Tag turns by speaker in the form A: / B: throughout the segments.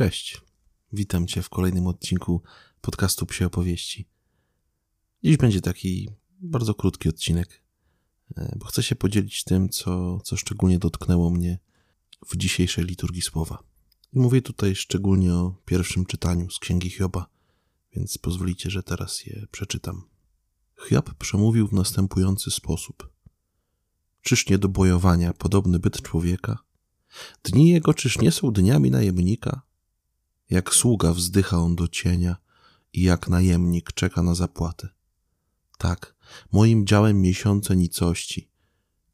A: Cześć. Witam Cię w kolejnym odcinku podcastu Psie Opowieści. Dziś będzie taki bardzo krótki odcinek, e, bo chcę się podzielić tym, co, co szczególnie dotknęło mnie w dzisiejszej liturgii słowa. Mówię tutaj szczególnie o pierwszym czytaniu z Księgi Hioba, więc pozwolicie, że teraz je przeczytam. Hiob przemówił w następujący sposób. Czyż nie do bojowania podobny byt człowieka? Dni jego czyż nie są dniami najemnika? Jak sługa wzdycha on do cienia i jak najemnik czeka na zapłatę. Tak, moim działem miesiące nicości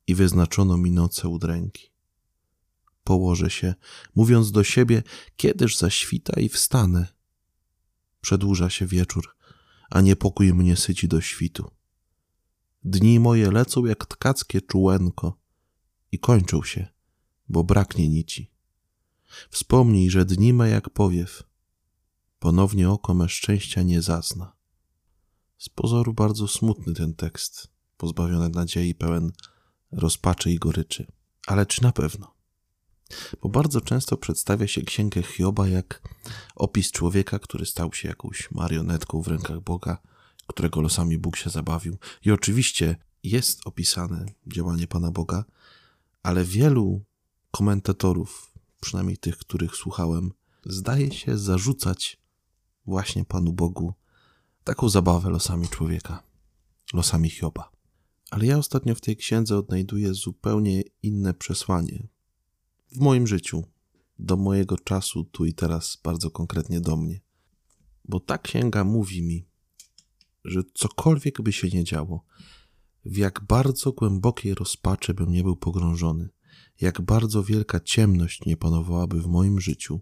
A: i wyznaczono mi noce udręki. Położę się, mówiąc do siebie, kiedyż zaświta i wstanę. Przedłuża się wieczór, a niepokój mnie syci do świtu. Dni moje lecą jak tkackie czułenko i kończą się, bo braknie nici. Wspomnij, że dni me jak powiew. Ponownie oko me szczęścia nie zazna. Z pozoru bardzo smutny ten tekst, pozbawiony nadziei, pełen rozpaczy i goryczy. Ale czy na pewno? Bo bardzo często przedstawia się księgę Hioba jak opis człowieka, który stał się jakąś marionetką w rękach Boga, którego losami Bóg się zabawił. I oczywiście jest opisane działanie Pana Boga, ale wielu komentatorów, przynajmniej tych, których słuchałem, zdaje się zarzucać właśnie Panu Bogu taką zabawę losami człowieka, losami Hioba. Ale ja ostatnio w tej księdze odnajduję zupełnie inne przesłanie. W moim życiu, do mojego czasu, tu i teraz, bardzo konkretnie do mnie. Bo ta księga mówi mi, że cokolwiek by się nie działo, w jak bardzo głębokiej rozpaczy bym nie był pogrążony, jak bardzo wielka ciemność nie panowałaby w moim życiu,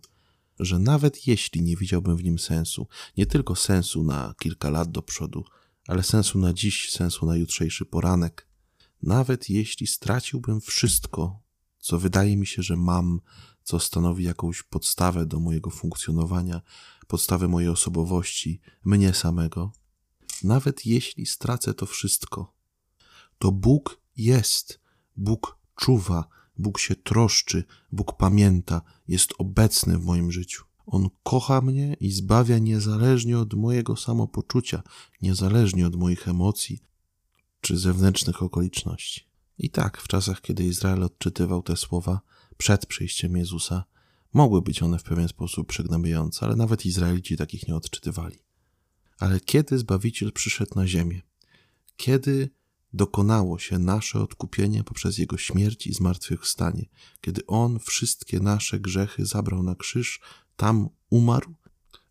A: że nawet jeśli nie widziałbym w nim sensu, nie tylko sensu na kilka lat do przodu, ale sensu na dziś, sensu na jutrzejszy poranek, nawet jeśli straciłbym wszystko, co wydaje mi się, że mam, co stanowi jakąś podstawę do mojego funkcjonowania, podstawę mojej osobowości, mnie samego, nawet jeśli stracę to wszystko, to Bóg jest, Bóg czuwa, Bóg się troszczy, Bóg pamięta, jest obecny w moim życiu. On kocha mnie i zbawia niezależnie od mojego samopoczucia, niezależnie od moich emocji czy zewnętrznych okoliczności. I tak, w czasach, kiedy Izrael odczytywał te słowa przed przyjściem Jezusa, mogły być one w pewien sposób przygnębiające, ale nawet Izraelici takich nie odczytywali. Ale kiedy Zbawiciel przyszedł na ziemię? Kiedy dokonało się nasze odkupienie poprzez Jego śmierć i zmartwychwstanie, kiedy On wszystkie nasze grzechy zabrał na krzyż, tam umarł,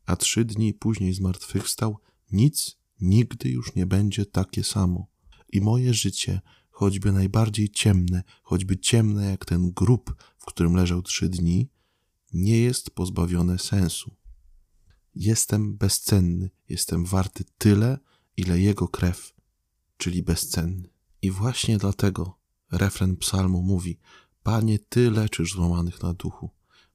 A: a trzy dni później zmartwychwstał, nic nigdy już nie będzie takie samo. I moje życie, choćby najbardziej ciemne, choćby ciemne jak ten grób, w którym leżał trzy dni, nie jest pozbawione sensu. Jestem bezcenny, jestem warty tyle, ile Jego krew czyli bezcenny. I właśnie dlatego refren psalmu mówi: Panie, Ty leczysz złamanych na duchu,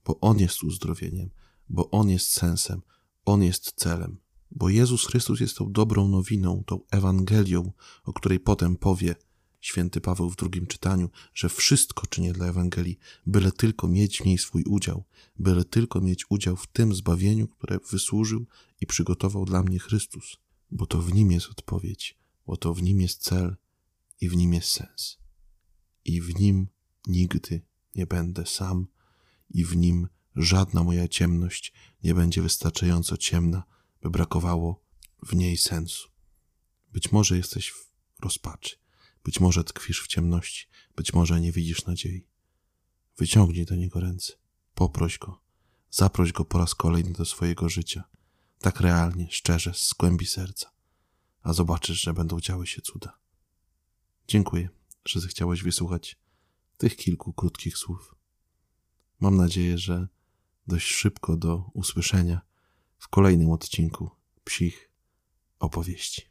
A: bo On jest uzdrowieniem, bo On jest sensem, On jest celem. Bo Jezus Chrystus jest tą dobrą nowiną, tą Ewangelią, o której potem powie święty Paweł w drugim czytaniu, że wszystko czynię dla Ewangelii, byle tylko mieć w niej swój udział, byle tylko mieć udział w tym zbawieniu, które wysłużył i przygotował dla mnie Chrystus, bo to w nim jest odpowiedź bo to w nim jest cel i w nim jest sens. I w nim nigdy nie będę sam, i w nim żadna moja ciemność nie będzie wystarczająco ciemna, by brakowało w niej sensu. Być może jesteś w rozpaczy, być może tkwisz w ciemności, być może nie widzisz nadziei. Wyciągnij do niego ręce, poproś go, zaproś go po raz kolejny do swojego życia, tak realnie, szczerze, z głębi serca a zobaczysz, że będą działy się cuda. Dziękuję, że zechciałeś wysłuchać tych kilku krótkich słów. Mam nadzieję, że dość szybko do usłyszenia w kolejnym odcinku psich opowieści.